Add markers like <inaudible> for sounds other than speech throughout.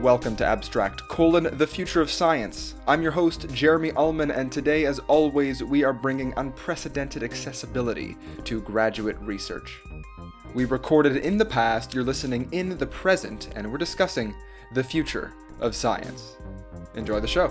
Welcome to Abstract, colon, the future of science. I'm your host, Jeremy Ullman, and today, as always, we are bringing unprecedented accessibility to graduate research. We recorded in the past, you're listening in the present, and we're discussing the future of science. Enjoy the show.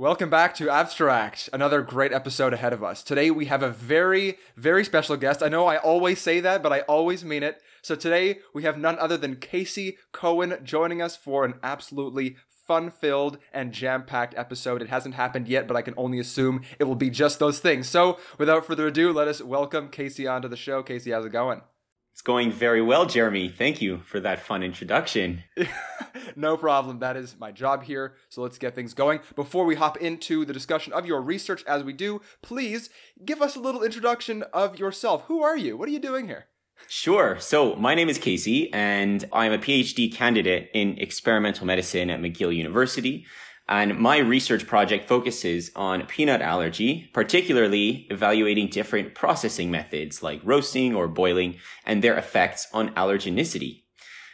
Welcome back to Abstract. Another great episode ahead of us. Today we have a very, very special guest. I know I always say that, but I always mean it. So today we have none other than Casey Cohen joining us for an absolutely fun filled and jam packed episode. It hasn't happened yet, but I can only assume it will be just those things. So without further ado, let us welcome Casey onto the show. Casey, how's it going? It's going very well, Jeremy. Thank you for that fun introduction. <laughs> no problem. That is my job here. So let's get things going. Before we hop into the discussion of your research as we do, please give us a little introduction of yourself. Who are you? What are you doing here? Sure. So my name is Casey and I'm a PhD candidate in experimental medicine at McGill University. And my research project focuses on peanut allergy, particularly evaluating different processing methods like roasting or boiling and their effects on allergenicity.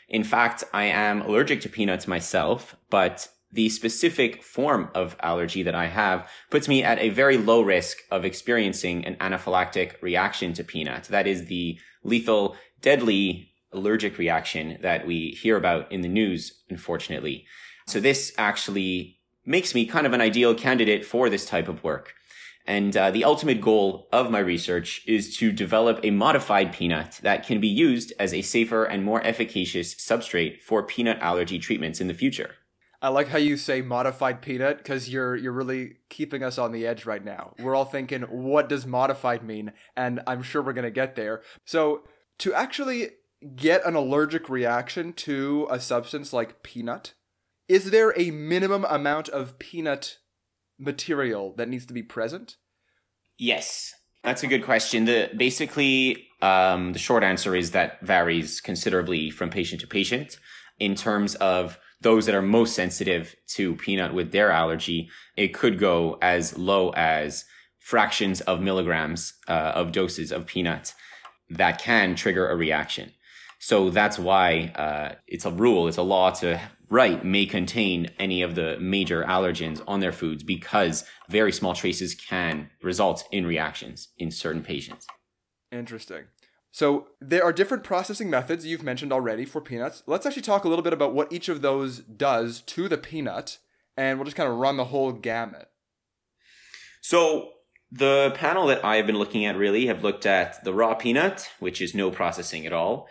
In fact, I am allergic to peanuts myself, but the specific form of allergy that I have puts me at a very low risk of experiencing an anaphylactic reaction to peanuts. That is the lethal, deadly allergic reaction that we hear about in the news, unfortunately. So this actually makes me kind of an ideal candidate for this type of work. And uh, the ultimate goal of my research is to develop a modified peanut that can be used as a safer and more efficacious substrate for peanut allergy treatments in the future. I like how you say modified peanut because you're you're really keeping us on the edge right now. We're all thinking, what does modified mean? And I'm sure we're gonna get there. So to actually get an allergic reaction to a substance like peanut, is there a minimum amount of peanut material that needs to be present? Yes, that's a good question. The basically um, the short answer is that varies considerably from patient to patient. In terms of those that are most sensitive to peanut with their allergy, it could go as low as fractions of milligrams uh, of doses of peanut that can trigger a reaction. So that's why uh, it's a rule, it's a law to right may contain any of the major allergens on their foods because very small traces can result in reactions in certain patients. Interesting. So there are different processing methods you've mentioned already for peanuts. Let's actually talk a little bit about what each of those does to the peanut, and we'll just kind of run the whole gamut. So the panel that I've been looking at really have looked at the raw peanut, which is no processing at all,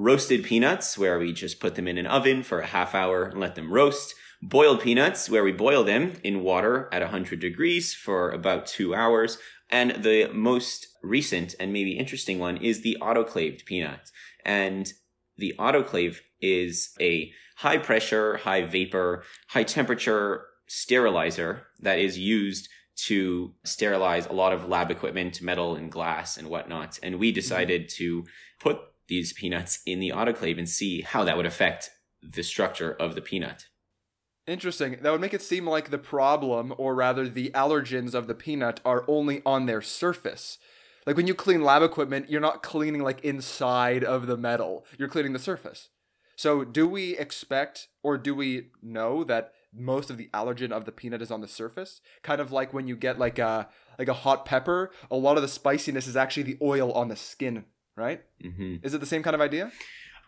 roasted peanuts, where we just put them in an oven for a half hour and let them roast. Boiled peanuts, where we boil them in water at 100 degrees for about two hours. And the most recent and maybe interesting one is the autoclaved peanut. And the autoclave is a high pressure, high vapor, high temperature sterilizer that is used to sterilize a lot of lab equipment, metal and glass and whatnot. And we mm-hmm. decided to put these peanuts in the autoclave and see how that would affect the structure of the peanut. Interesting. That would make it seem like the problem, or rather the allergens of the peanut, are only on their surface. Like when you clean lab equipment, you're not cleaning like inside of the metal, you're cleaning the surface. So, do we expect or do we know that most of the allergen of the peanut is on the surface? Kind of like when you get like a like a hot pepper, a lot of the spiciness is actually the oil on the skin right? Mm-hmm. Is it the same kind of idea?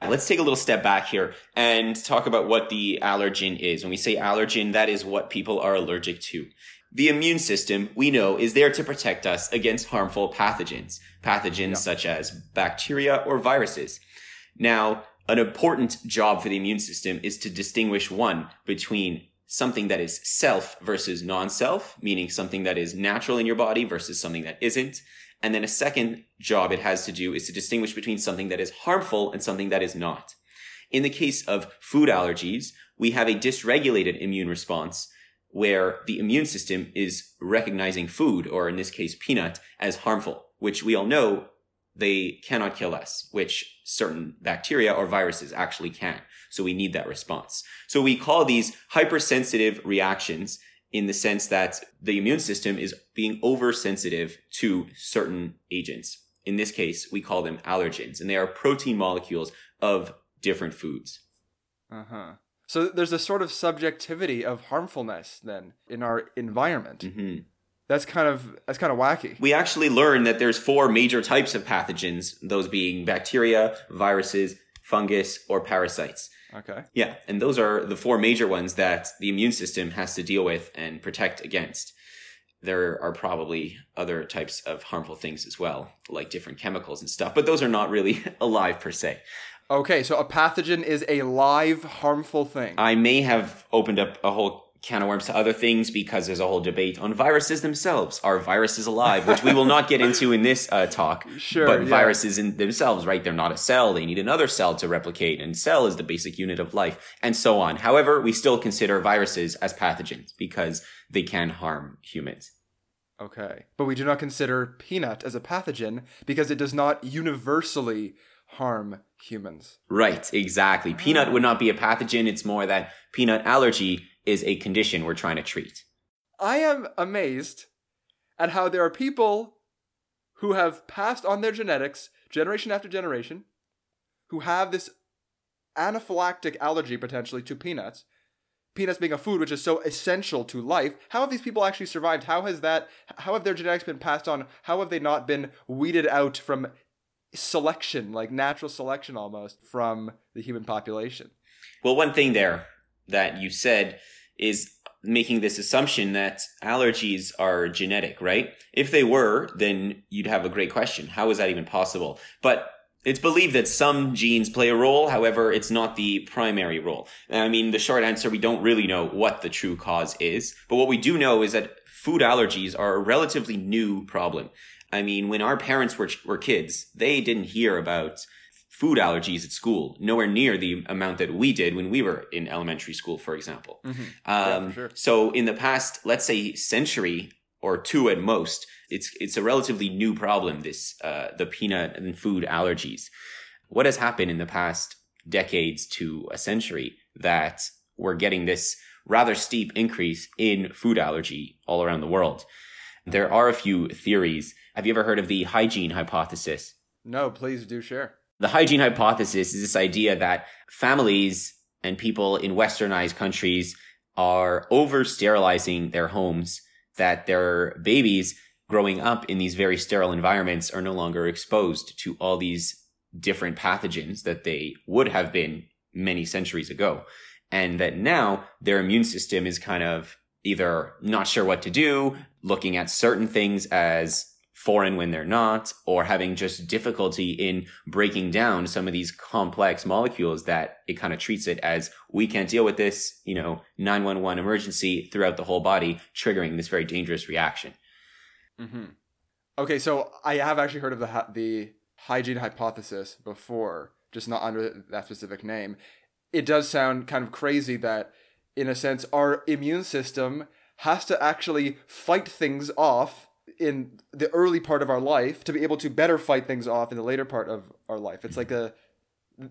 Let's take a little step back here and talk about what the allergen is. When we say allergen, that is what people are allergic to. The immune system, we know, is there to protect us against harmful pathogens, pathogens yeah. such as bacteria or viruses. Now, an important job for the immune system is to distinguish one between something that is self versus non-self, meaning something that is natural in your body versus something that isn't, and then a second job it has to do is to distinguish between something that is harmful and something that is not. In the case of food allergies, we have a dysregulated immune response where the immune system is recognizing food, or in this case, peanut, as harmful, which we all know they cannot kill us, which certain bacteria or viruses actually can. So we need that response. So we call these hypersensitive reactions in the sense that the immune system is being oversensitive to certain agents. In this case, we call them allergens, and they are protein molecules of different foods. Uh huh. So there's a sort of subjectivity of harmfulness then in our environment. hmm That's kind of that's kind of wacky. We actually learned that there's four major types of pathogens, those being bacteria, viruses, fungus, or parasites. Okay. Yeah, and those are the four major ones that the immune system has to deal with and protect against. There are probably other types of harmful things as well, like different chemicals and stuff, but those are not really <laughs> alive per se. Okay, so a pathogen is a live harmful thing. I may have opened up a whole can of worms to other things because there's a whole debate on viruses themselves. Are viruses alive? Which we will not get into in this uh, talk. <laughs> Sure, But yeah. viruses in themselves, right? They're not a cell. They need another cell to replicate, and cell is the basic unit of life, and so on. However, we still consider viruses as pathogens because they can harm humans. Okay. But we do not consider peanut as a pathogen because it does not universally harm humans. Right, exactly. Peanut would not be a pathogen. It's more that peanut allergy is a condition we're trying to treat. I am amazed at how there are people who have passed on their genetics generation after generation who have this anaphylactic allergy potentially to peanuts. Peanuts being a food which is so essential to life. How have these people actually survived? How has that how have their genetics been passed on? How have they not been weeded out from selection, like natural selection almost from the human population? Well, one thing there that you said is making this assumption that allergies are genetic, right? If they were, then you'd have a great question. How is that even possible? But it's believed that some genes play a role. However, it's not the primary role. I mean, the short answer, we don't really know what the true cause is. But what we do know is that food allergies are a relatively new problem. I mean, when our parents were, were kids, they didn't hear about food allergies at school, nowhere near the amount that we did when we were in elementary school, for example. Mm-hmm. Um, for sure. So in the past, let's say century or two at most, it's it's a relatively new problem. This uh, the peanut and food allergies. What has happened in the past decades to a century that we're getting this rather steep increase in food allergy all around the world? There are a few theories. Have you ever heard of the hygiene hypothesis? No, please do share. The hygiene hypothesis is this idea that families and people in westernized countries are over sterilizing their homes, that their babies growing up in these very sterile environments are no longer exposed to all these different pathogens that they would have been many centuries ago. And that now their immune system is kind of either not sure what to do, looking at certain things as foreign when they're not, or having just difficulty in breaking down some of these complex molecules that it kind of treats it as we can't deal with this, you know, 911 emergency throughout the whole body, triggering this very dangerous reaction. Mm-hmm. Okay, so I have actually heard of the hy- the hygiene hypothesis before, just not under that specific name. It does sound kind of crazy that, in a sense, our immune system has to actually fight things off in the early part of our life to be able to better fight things off in the later part of our life. It's like a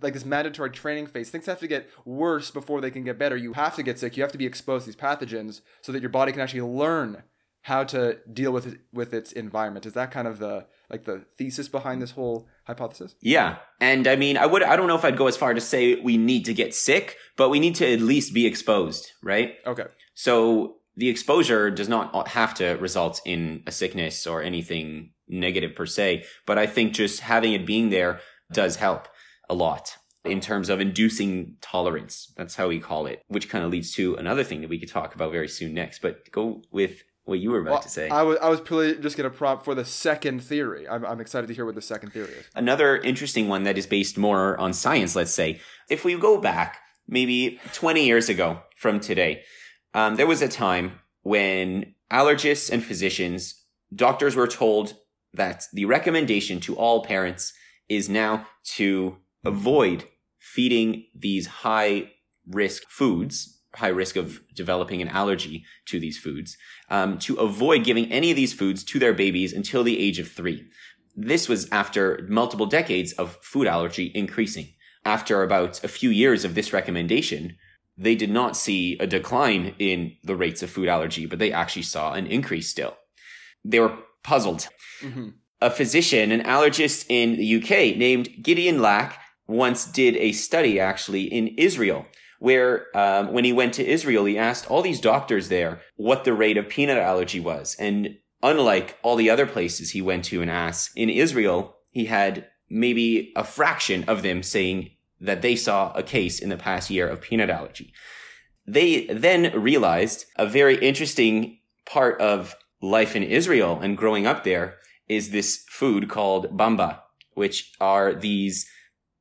like this mandatory training phase. Things have to get worse before they can get better. You have to get sick. You have to be exposed to these pathogens so that your body can actually learn how to deal with it, with its environment. Is that kind of the like the thesis behind this whole hypothesis? Yeah. And I mean, I would, I don't know if I'd go as far to say we need to get sick, but we need to at least be exposed, right? Okay. So the exposure does not have to result in a sickness or anything negative per se, but I think just having it being there does help a lot in terms of inducing tolerance. That's how we call it, which kind of leads to another thing that we could talk about very soon next. But go with what you were about Well, to say. I was I was purely just gonna prompt for the second theory. I'm I'm excited to hear what the second theory is. Another interesting one that is based more on science, let's say. If we go back maybe 20 years ago from today, um, there was a time when allergists and physicians, doctors were told that the recommendation to all parents is now to avoid feeding these high risk foods, high risk of developing an allergy to these foods, um, to avoid giving any of these foods to their babies until the age of three. This was after multiple decades of food allergy increasing. After about a few years of this recommendation, they did not see a decline in the rates of food allergy, but they actually saw an increase still. They were puzzled. Mm-hmm. a physician, an allergist in the UK named Gideon Lack once did a study actually in Israel where um, when he went to Israel, he asked all these doctors there what the rate of peanut allergy was. And unlike all the other places he went to and asked, in Israel, he had maybe a fraction of them saying that they saw a case in the past year of peanut allergy. They then realized a very interesting part of life in Israel and growing up there is this food called bamba, which are these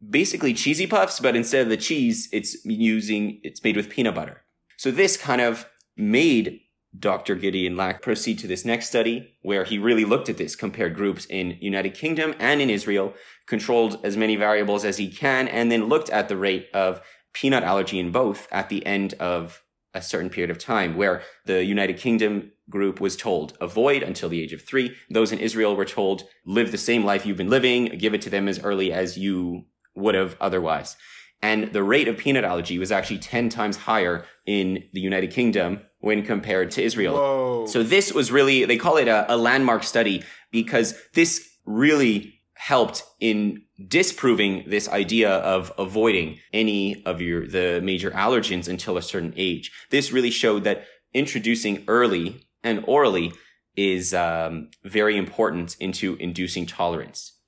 basically cheesy puffs, but instead of the cheese, it's using, it's made with peanut butter. So this kind of made Dr. Gideon Lack proceed to this next study where he really looked at this, compared groups in United Kingdom and in Israel, controlled as many variables as he can, and then looked at the rate of peanut allergy in both at the end of a certain period of time where the United Kingdom group was told avoid until the age of three. Those in Israel were told live the same life you've been living, give it to them as early as you would have otherwise. And the rate of peanut allergy was actually 10 times higher in the United Kingdom when compared to Israel. Whoa. So this was really, they call it a, a landmark study because this really helped in disproving this idea of avoiding any of your, the major allergens until a certain age. This really showed that introducing early and orally is um, very important into inducing tolerance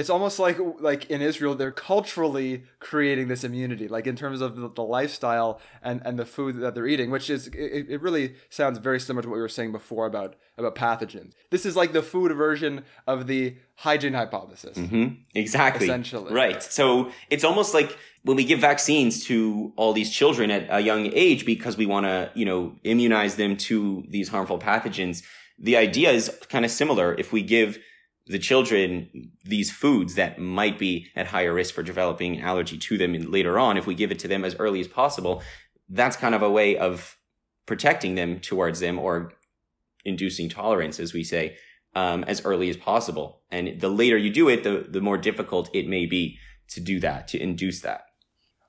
it's almost like like in Israel they're culturally creating this immunity like in terms of the, the lifestyle and and the food that they're eating which is it, it, really sounds very similar to what we were saying before about about pathogens. This is like the food version of the hygiene hypothesis. Mm-hmm. exactly. Essentially. Right. So it's almost like when we give vaccines to all these children at a young age because we want to you know immunize them to these harmful pathogens the idea is kind of similar. If we give the children these foods that might be at higher risk for developing an allergy to them later on if we give it to them as early as possible that's kind of a way of protecting them towards them or inducing tolerance as we say um, as early as possible. And the later you do it the, the more difficult it may be to do that to induce that.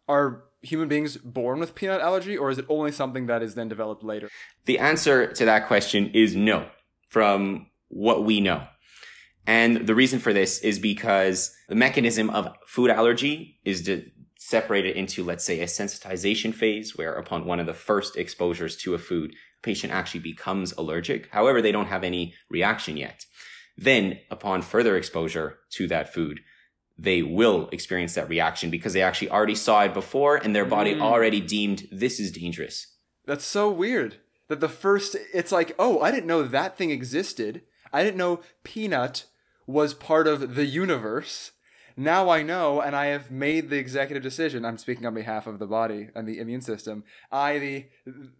Are human beings born with peanut allergy or is it only something that is then developed later? The answer to that question is no from what we know and the reason for this is because the mechanism of food allergy is to separate it into, let's say, a sensitization phase, where upon one of the first exposures to a food, a patient actually becomes allergic. However, they don't have any reaction yet. Then, upon further exposure to that food, they will experience that reaction because they actually already saw it before and their body mm. already deemed this is dangerous. That's so weird. That the first, it's like, oh, I didn't know that thing existed. I didn't know peanut was part of the universe. Now I know, and I have made the executive decision. I'm speaking on behalf of the body and the immune system. I, the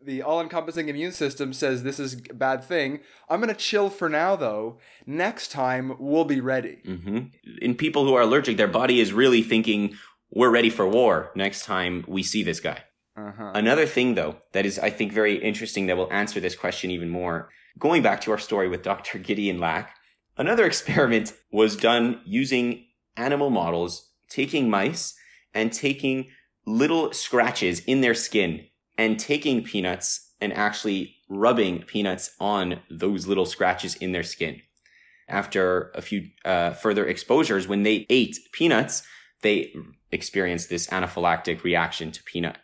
the all-encompassing immune system, says this is a bad thing. I'm gonna chill for now, though. Next time we'll be ready. Mm-hmm. In people who are allergic, their body is really thinking, "We're ready for war." Next time we see this guy. Uh-huh. Another thing, though, that is I think very interesting that will answer this question even more. Going back to our story with Dr. Gideon Lack, Another <laughs> experiment was done using animal models, taking mice and taking little scratches in their skin and taking peanuts and actually rubbing peanuts on those little scratches in their skin. After a few uh, further exposures, when they ate peanuts, they experienced this anaphylactic reaction to peanut.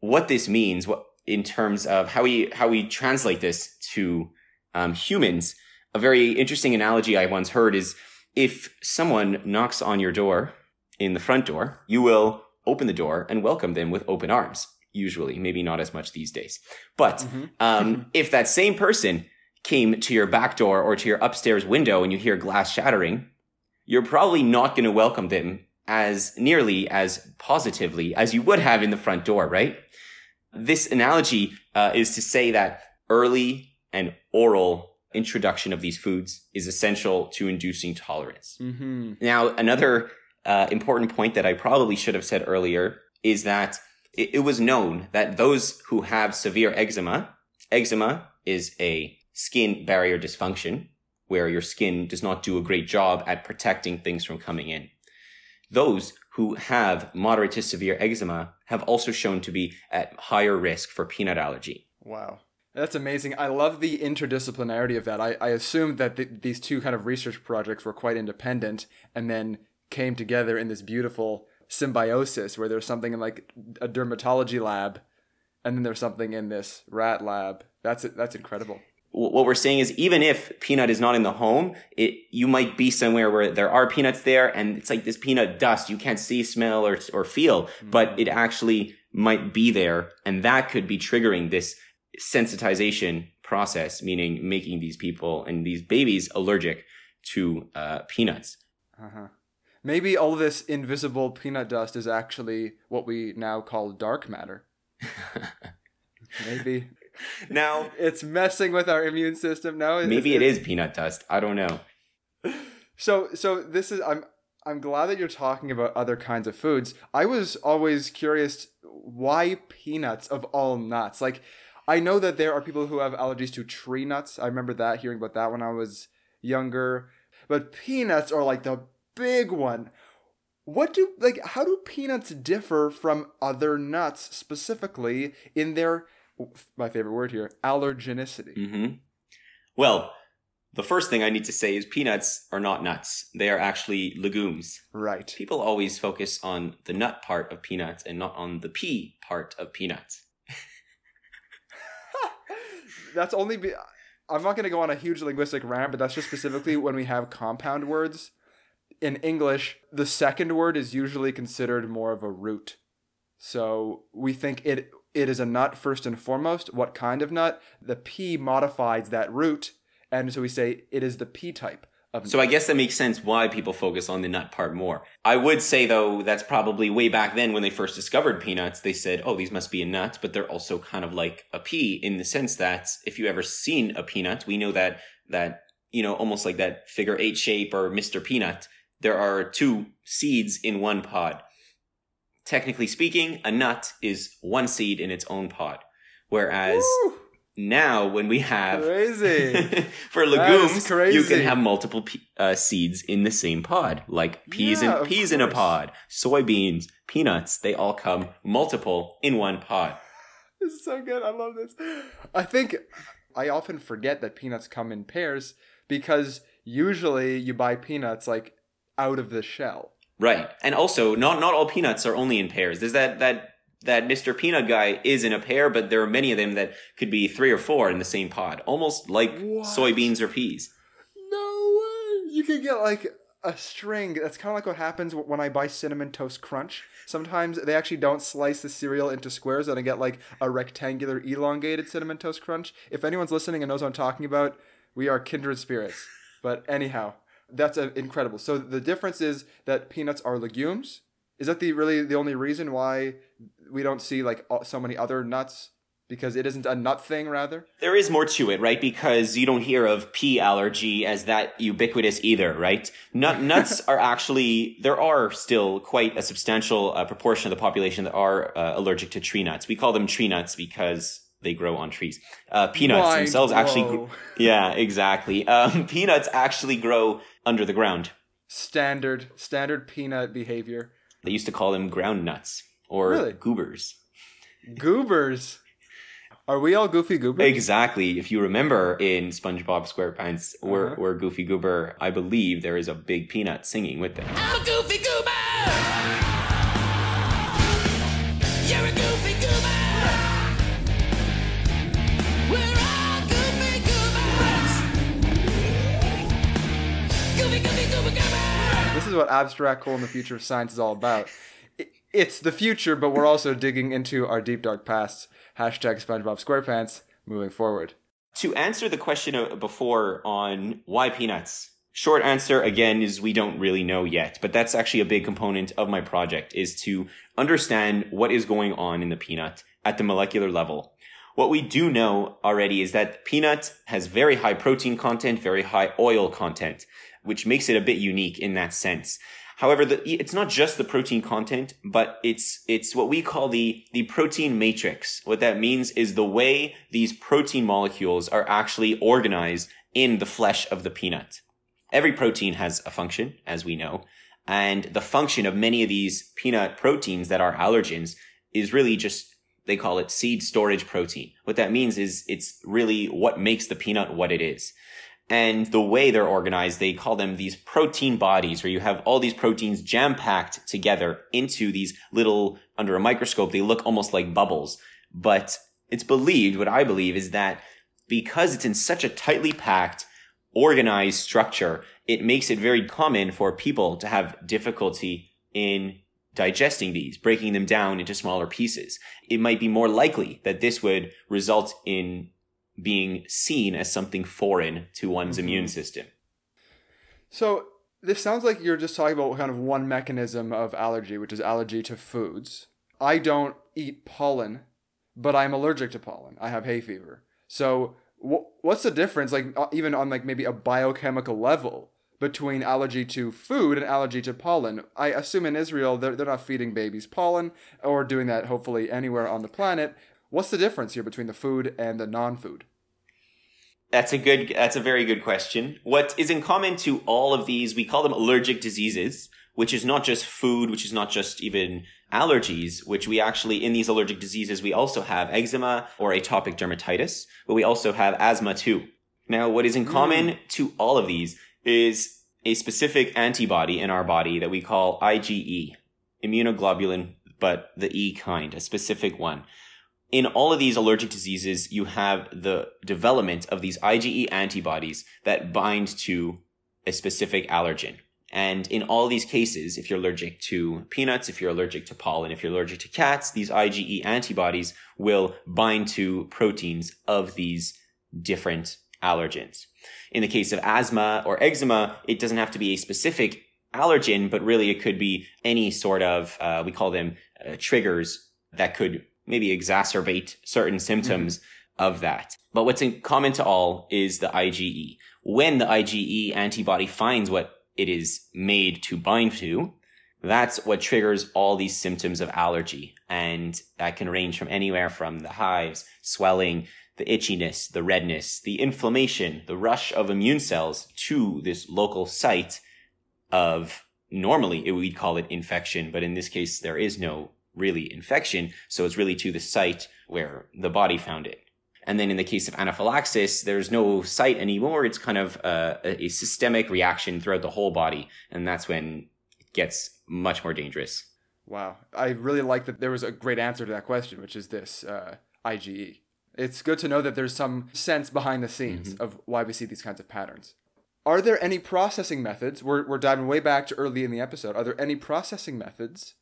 What this means, what in terms of how we how we translate this to um, humans, a very interesting analogy I once heard is if someone knocks on your door in the front door, you will open the door and welcome them with open arms. Usually, maybe not as much these days. But mm-hmm. <laughs> um, if that same person came to your back door or to your upstairs window and you hear glass shattering, you're probably not going to welcome them as nearly as positively as you would have in the front door, right? This analogy uh, is to say that early and oral introduction of these foods is essential to inducing tolerance. Mm-hmm. Now, another uh, important point that I probably should have said earlier is that it, it was known that those who have severe eczema, eczema is a skin barrier dysfunction where your skin does not do a great job at protecting things from coming in. Those who have moderate to severe eczema have also shown to be at higher risk for peanut allergy. Wow. That's amazing. I love the interdisciplinarity of that. I, I assumed that th- these two kind of research projects were quite independent and then came together in this beautiful symbiosis where there's something in like a dermatology lab and then there's something in this rat lab. That's that's incredible. What we're saying is even if peanut is not in the home, it you might be somewhere where there are peanuts there and it's like this peanut dust you can't see, smell or or feel, mm-hmm. but it actually might be there and that could be triggering this sensitization process, meaning making these people and these babies allergic to uh, peanuts. Uh-huh. Maybe all this invisible peanut dust is actually what we now call dark matter. <laughs> maybe. Now it's messing with our immune system. Now maybe it is peanut dust. I don't know. So so this is I'm I'm glad that you're talking about other kinds of foods. I was always curious why peanuts of all nuts. Like I know that there are people who have allergies to tree nuts. I remember that hearing about that when I was younger. But peanuts are like the big one. What do like how do peanuts differ from other nuts specifically in their my favorite word here, allergenicity? Mm-hmm. Well, the first thing I need to say is peanuts are not nuts. They are actually legumes. Right. People always focus on the nut part of peanuts and not on the pea part of peanuts. That's only be I'm not going to go on a huge linguistic rant, but that's just specifically <laughs> when we have compound words in English, the second word is usually considered more of a root. So we think it it is a nut first and foremost. What kind of nut? The P modifies that root, and so we say it is the P type. So I guess that makes sense why people focus on the nut part more. I would say though that's probably way back then when they first discovered peanuts, they said, "Oh, these must be a nut," but they're also kind of like a pea in the sense that if you ever seen a peanut, we know that that you know almost like that figure eight shape or Mr. Peanut there are two seeds in one pod. Technically speaking, a nut is one seed in its own pod. Whereas Woo! Now, when we have crazy <laughs> for legumes, you can have multiple uh, seeds in the same pod, like peas yeah, and peas in a pod, soybeans, peanuts. They all come multiple in one pod. This is so good. I love this. I think I often forget that peanuts come in pairs because usually you buy peanuts like out of the shell. Right. And also, not not all peanuts are only in pairs. There's that that that Mr. Peanut guy is in a pair, but there are many of them that could be three or four in the same pod, almost like what? soybeans or peas. No way! You could get like a string. That's kind of like what happens when I buy cinnamon toast crunch. Sometimes they actually don't slice the cereal into squares, and I get like a rectangular, elongated cinnamon toast crunch. If anyone's listening and knows what I'm talking about, we are kindred spirits. But anyhow, that's uh, incredible. So the difference is that peanuts are legumes. Is that the really the only reason why we don't see like so many other nuts? Because it isn't a nut thing, rather. There is more to it, right? Because you don't hear of pea allergy as that ubiquitous either, right? Nut <laughs> nuts are actually there are still quite a substantial uh, proportion of the population that are uh, allergic to tree nuts. We call them tree nuts because they grow on trees. Uh, peanuts Mind themselves blow. actually, yeah, exactly. Um, peanuts actually grow under the ground. Standard, standard peanut behavior. They used to call them ground nuts or really? goobers. Goobers. Are we all Goofy Goober? Exactly. If you remember in SpongeBob SquarePants, uh-huh. where, where Goofy Goober, I believe there is a big peanut singing with them. I'm Goofy Goober! Is what abstract colon the future of science is all about. It's the future, but we're also digging into our deep dark past. Hashtag SpongeBob SquarePants moving forward. To answer the question uh, before on why peanuts, short answer again is we don't really know yet, but that's actually a big component of my project is to understand what is going on in the peanut at the molecular level. What we do know already is that peanut has very high protein content, very high oil content which makes it a bit unique in that sense. However, the, it's not just the protein content, but it's, it's what we call the, the protein matrix. What that means is the way these protein molecules are actually organized in the flesh of the peanut. Every protein has a function, as we know, and the function of many of these peanut proteins that are allergens is really just They call it seed storage protein. What that means is it's really what makes the peanut what it is. And the way they're organized, they call them these protein bodies where you have all these proteins jam packed together into these little, under a microscope, they look almost like bubbles. But it's believed, what I believe is that because it's in such a tightly packed, organized structure, it makes it very common for people to have difficulty in digesting these, breaking them down into smaller pieces. It might be more likely that this would result in being seen as something foreign to one's mm-hmm. immune system. So, this sounds like you're just talking about kind of one mechanism of allergy, which is allergy to foods. I don't eat pollen, but I'm allergic to pollen. I have hay fever. So, what's the difference like uh, even on like maybe a biochemical level between allergy to food and allergy to pollen. I assume in Israel they're, they're not feeding babies pollen or doing that hopefully anywhere on the planet. What's the difference here between the food and the non-food? That's a good that's a very good question. What is in common to all of these, we call them allergic diseases, which is not just food, which is not just even allergies, which we actually, in these allergic diseases, we also have eczema or atopic dermatitis, but we also have asthma too. Now, what is in common mm. to all of these is a specific antibody in our body that we call IgE, immunoglobulin, but the E kind, a specific one. In all of these allergic diseases, you have the development of these IgE antibodies that bind to a specific allergen. And in all these cases, if you're allergic to peanuts, if you're allergic to pollen, if you're allergic to cats, these IgE antibodies will bind to proteins of these different allergens. In the case of asthma or eczema, it doesn't have to be a specific allergen, but really it could be any sort of, uh, we call them uh, triggers that could maybe exacerbate certain symptoms mm-hmm. of that. But what's in common to all is the IgE. When the IgE antibody finds what it is made to bind to, that's what triggers all these symptoms of allergy. And that can range from anywhere from the hives, swelling, the itchiness, the redness, the inflammation, the rush of immune cells to this local site of normally we'd call it infection, but in this case, there is no really infection. So it's really to the site where the body found it. And then in the case of anaphylaxis, there's no site anymore. It's kind of a, a systemic reaction throughout the whole body. And that's when it gets much more dangerous. Wow. I really like that there was a great answer to that question, which is this uh, IgE. It's good to know that there's some sense behind the scenes mm-hmm. of why we see these kinds of patterns. Are there any processing methods? We're, we're diving way back to early in the episode. Are there any processing methods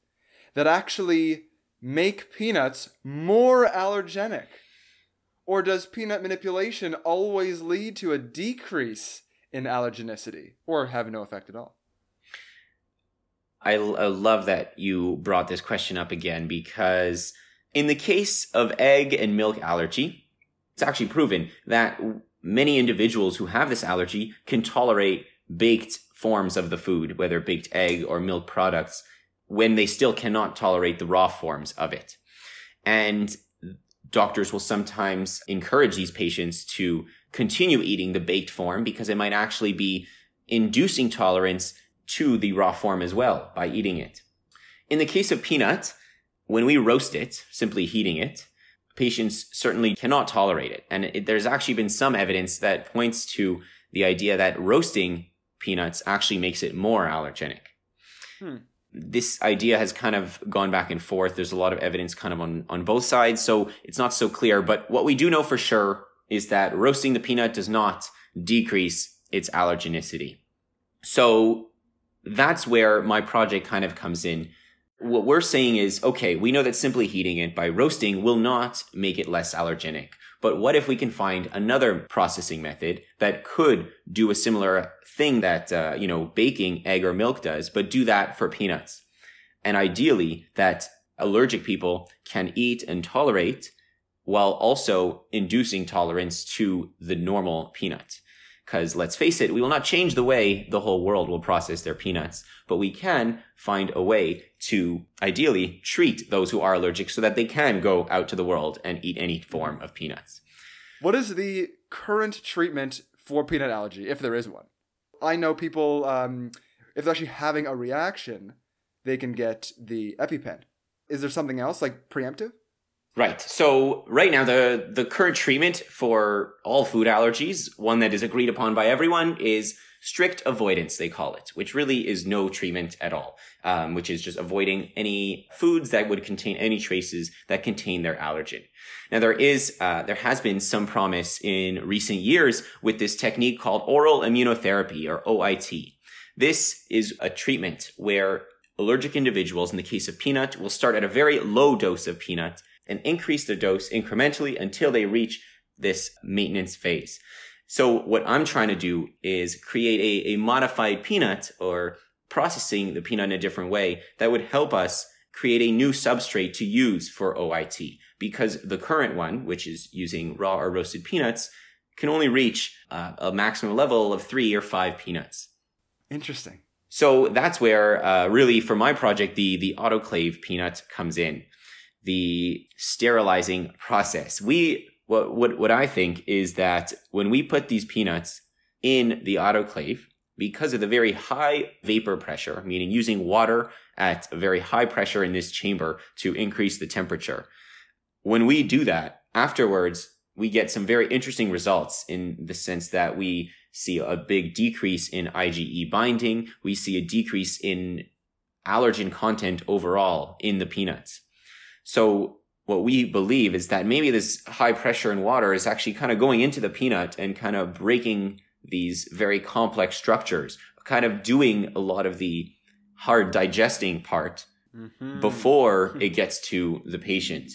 that actually make peanuts more allergenic? Or does peanut manipulation always lead to a decrease in allergenicity or have no effect at all? I, I love that you brought this question up again because in the case of egg and milk allergy, it's actually proven that many individuals who have this allergy can tolerate baked forms of the food, whether baked egg or milk products, when they still cannot tolerate the raw forms of it. And doctors will sometimes encourage these patients to continue eating the baked form because it might actually be inducing tolerance to the raw form as well by eating it. In the case of peanut, when we roast it, simply heating it, patients certainly cannot tolerate it. And it, there's actually been some evidence that points to the idea that roasting peanuts actually makes it more allergenic. Hmm. This idea has kind of gone back and forth. There's a lot of evidence kind of on, on both sides, so it's not so clear. But what we do know for sure is that roasting the peanut does not decrease its allergenicity. So that's where my project kind of comes in what we're saying is, okay, we know that simply heating it by roasting will not make it less allergenic. But what if we can find another processing method that could do a similar thing that, uh, you know, baking egg or milk does, but do that for peanuts? And ideally that allergic people can eat and tolerate while also inducing tolerance to the normal peanut. Because let's face it, we will not change the way the whole world will process their peanuts, but we can find a way to ideally treat those who are allergic so that they can go out to the world and eat any form of peanuts. What is the current treatment for peanut allergy, if there is one? I know people, um, if they're actually having a reaction, they can get the EpiPen. Is there something else like preemptive? Right. So right now, the, the current treatment for all food allergies, one that is agreed upon by everyone is strict avoidance, they call it, which really is no treatment at all, um, which is just avoiding any foods that would contain any traces that contain their allergen. Now there is, uh, there has been some promise in recent years with this technique called oral immunotherapy or OIT. This is a treatment where allergic individuals, in the case of peanut, will start at a very low dose of peanut and increase their dose incrementally until they reach this maintenance phase. So what I'm trying to do is create a, a modified peanut or processing the peanut in a different way that would help us create a new substrate to use for OIT because the current one, which is using raw or roasted peanuts, can only reach uh, a maximum level of three or five peanuts. Interesting. So that's where, uh, really, for my project, the the autoclave peanut comes in, the sterilizing process. We what what what I think is that when we put these peanuts in the autoclave, because of the very high vapor pressure, meaning using water at a very high pressure in this chamber to increase the temperature, when we do that afterwards, we get some very interesting results in the sense that we see a big decrease in IgE binding. We see a decrease in allergen content overall in the peanuts. So what we believe is that maybe this high pressure in water is actually kind of going into the peanut and kind of breaking these very complex structures, kind of doing a lot of the hard digesting part mm-hmm. before <laughs> it gets to the patient.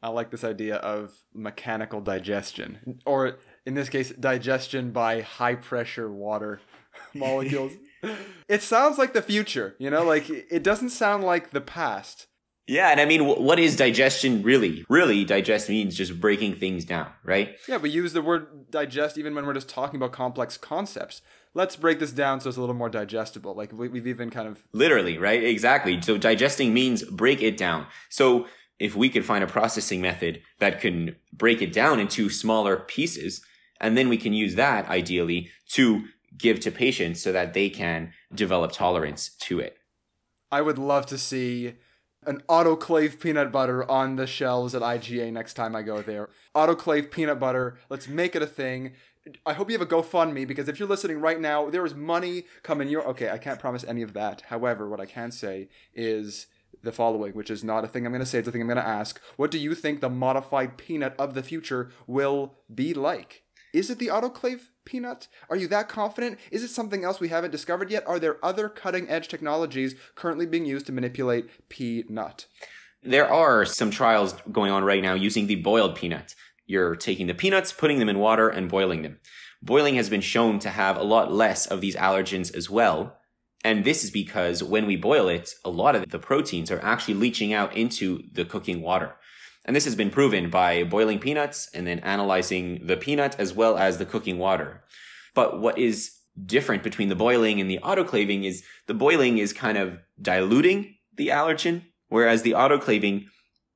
I like this idea of mechanical digestion, or in this case, digestion by high pressure water <laughs> molecules. <laughs> it sounds like the future, you know, like it doesn't sound like the past. Yeah, and I mean, what is digestion really? Really, digest means just breaking things down, right? Yeah, we use the word digest even when we're just talking about complex concepts. Let's break this down so it's a little more digestible. Like we, we've even kind of literally, right? Exactly. So digesting means break it down. So if we could find a processing method that can break it down into smaller pieces, and then we can use that ideally to give to patients so that they can develop tolerance to it. I would love to see an autoclave peanut butter on the shelves at IGA next time I go there. Autoclave peanut butter, let's make it a thing. I hope you have a GoFundMe because if you're listening right now, there is money coming your okay, I can't promise any of that. However, what I can say is the following, which is not a thing I'm going to say, it's a thing I'm going to ask. What do you think the modified peanut of the future will be like? Is it the autoclave peanut? Are you that confident? Is it something else we haven't discovered yet? Are there other cutting edge technologies currently being used to manipulate peanut? There are some trials going on right now using the boiled peanut. You're taking the peanuts, putting them in water, and boiling them. Boiling has been shown to have a lot less of these allergens as well. And this is because when we boil it, a lot of the proteins are actually leaching out into the cooking water. And this has been proven by boiling peanuts and then analyzing the peanut as well as the cooking water. But what is different between the boiling and the autoclaving is the boiling is kind of diluting the allergen, whereas the autoclaving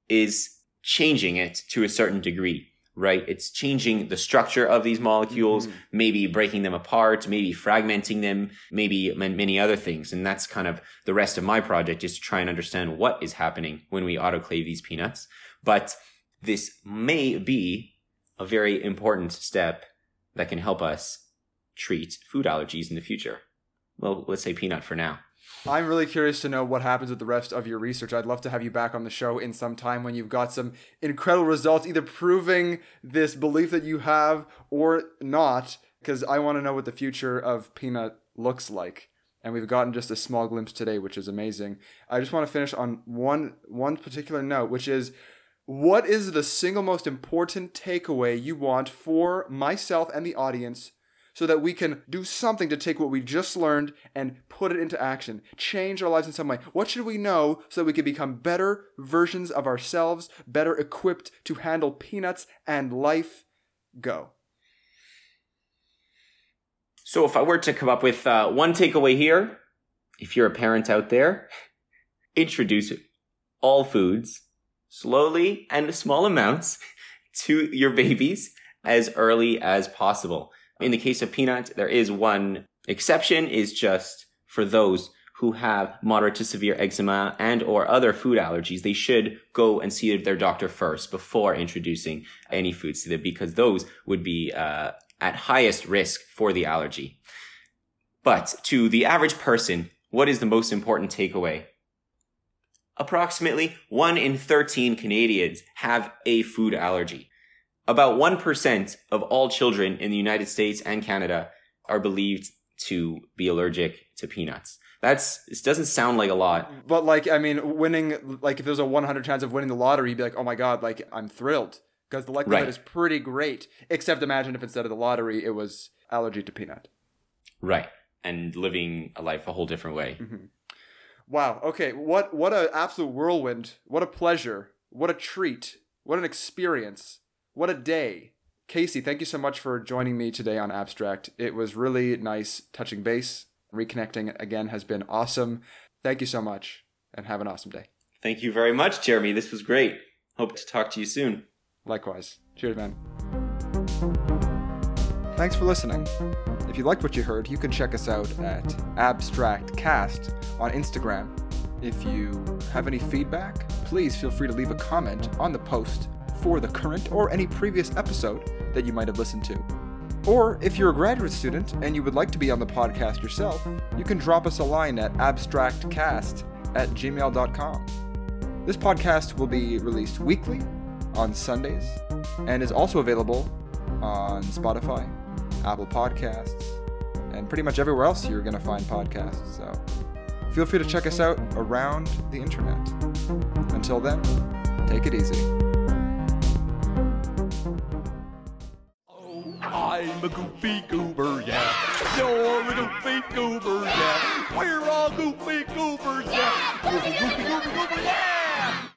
is changing it to a certain degree, right? It's changing the structure of these molecules, mm-hmm. maybe breaking them apart, maybe fragmenting them, maybe many other things. And that's kind of the rest of my project is to try and understand what is happening when we autoclave these peanuts. But this may be a very important step that can help us treat food allergies in the future. Well, let's say peanut for now. I'm really curious to know what happens with the rest of your research. I'd love to have you back on the show in some time when you've got some incredible results, either proving this belief that you have or not, because I want to know what the future of peanut looks like. And we've gotten just a small glimpse today, which is amazing. I just want to finish on one one particular note, which is what is the single most important takeaway you want for myself and the audience so that we can do something to take what we just learned and put it into action, change our lives in some way? What should we know so that we can become better versions of ourselves, better equipped to handle peanuts and life? Go. So, if I were to come up with uh, one takeaway here, if you're a parent out there, <laughs> introduce all foods slowly and small amounts <laughs> to your babies as early as possible. In the case of peanuts, there is one exception is just for those who have moderate to severe eczema and or other food allergies, they should go and see their doctor first before introducing any foods to them because those would be uh, at highest risk for the allergy. But to the average person, what is the most important takeaway? Approximately 1 in 13 Canadians have a food allergy. About 1% of all children in the United States and Canada are believed to be allergic to peanuts. That's it doesn't sound like a lot. But like I mean, winning like if there's a 100 chance of winning the lottery, you'd be like, oh my god, like I'm thrilled because the likelihood Right. is pretty great. Except imagine if instead of the lottery, it was allergy to peanut. Right. And living a life a whole different way. Mm-hmm. Wow. Okay. What what a absolute whirlwind. What a pleasure. What a treat. What an experience. What a day. Casey, thank you so much for joining me today on Abstract. It was really nice touching base. Reconnecting again has been awesome. Thank you so much and have an awesome day. Thank you very much, Jeremy. This was great. Hope to talk to you soon. Likewise. Cheers, man. Thanks for listening. If you liked what you heard, you can check us out at Abstract Cast on Instagram. If you have any feedback, please feel free to leave a comment on the post for the current or any previous episode that you might have listened to. Or if you're a graduate student and you would like to be on the podcast yourself, you can drop us a line at abstractcast at gmail.com. This podcast will be released weekly on Sundays and is also available on Spotify, Apple Podcasts, and pretty much everywhere else you're going to find podcasts. So feel free to check us out around the internet. Until then, take it easy. Oh, I'm a goofy goober, yeah. You're a goofy goober, yeah. We're all goofy goobers, yeah. Goofy, goofy, goofy, goober, yeah.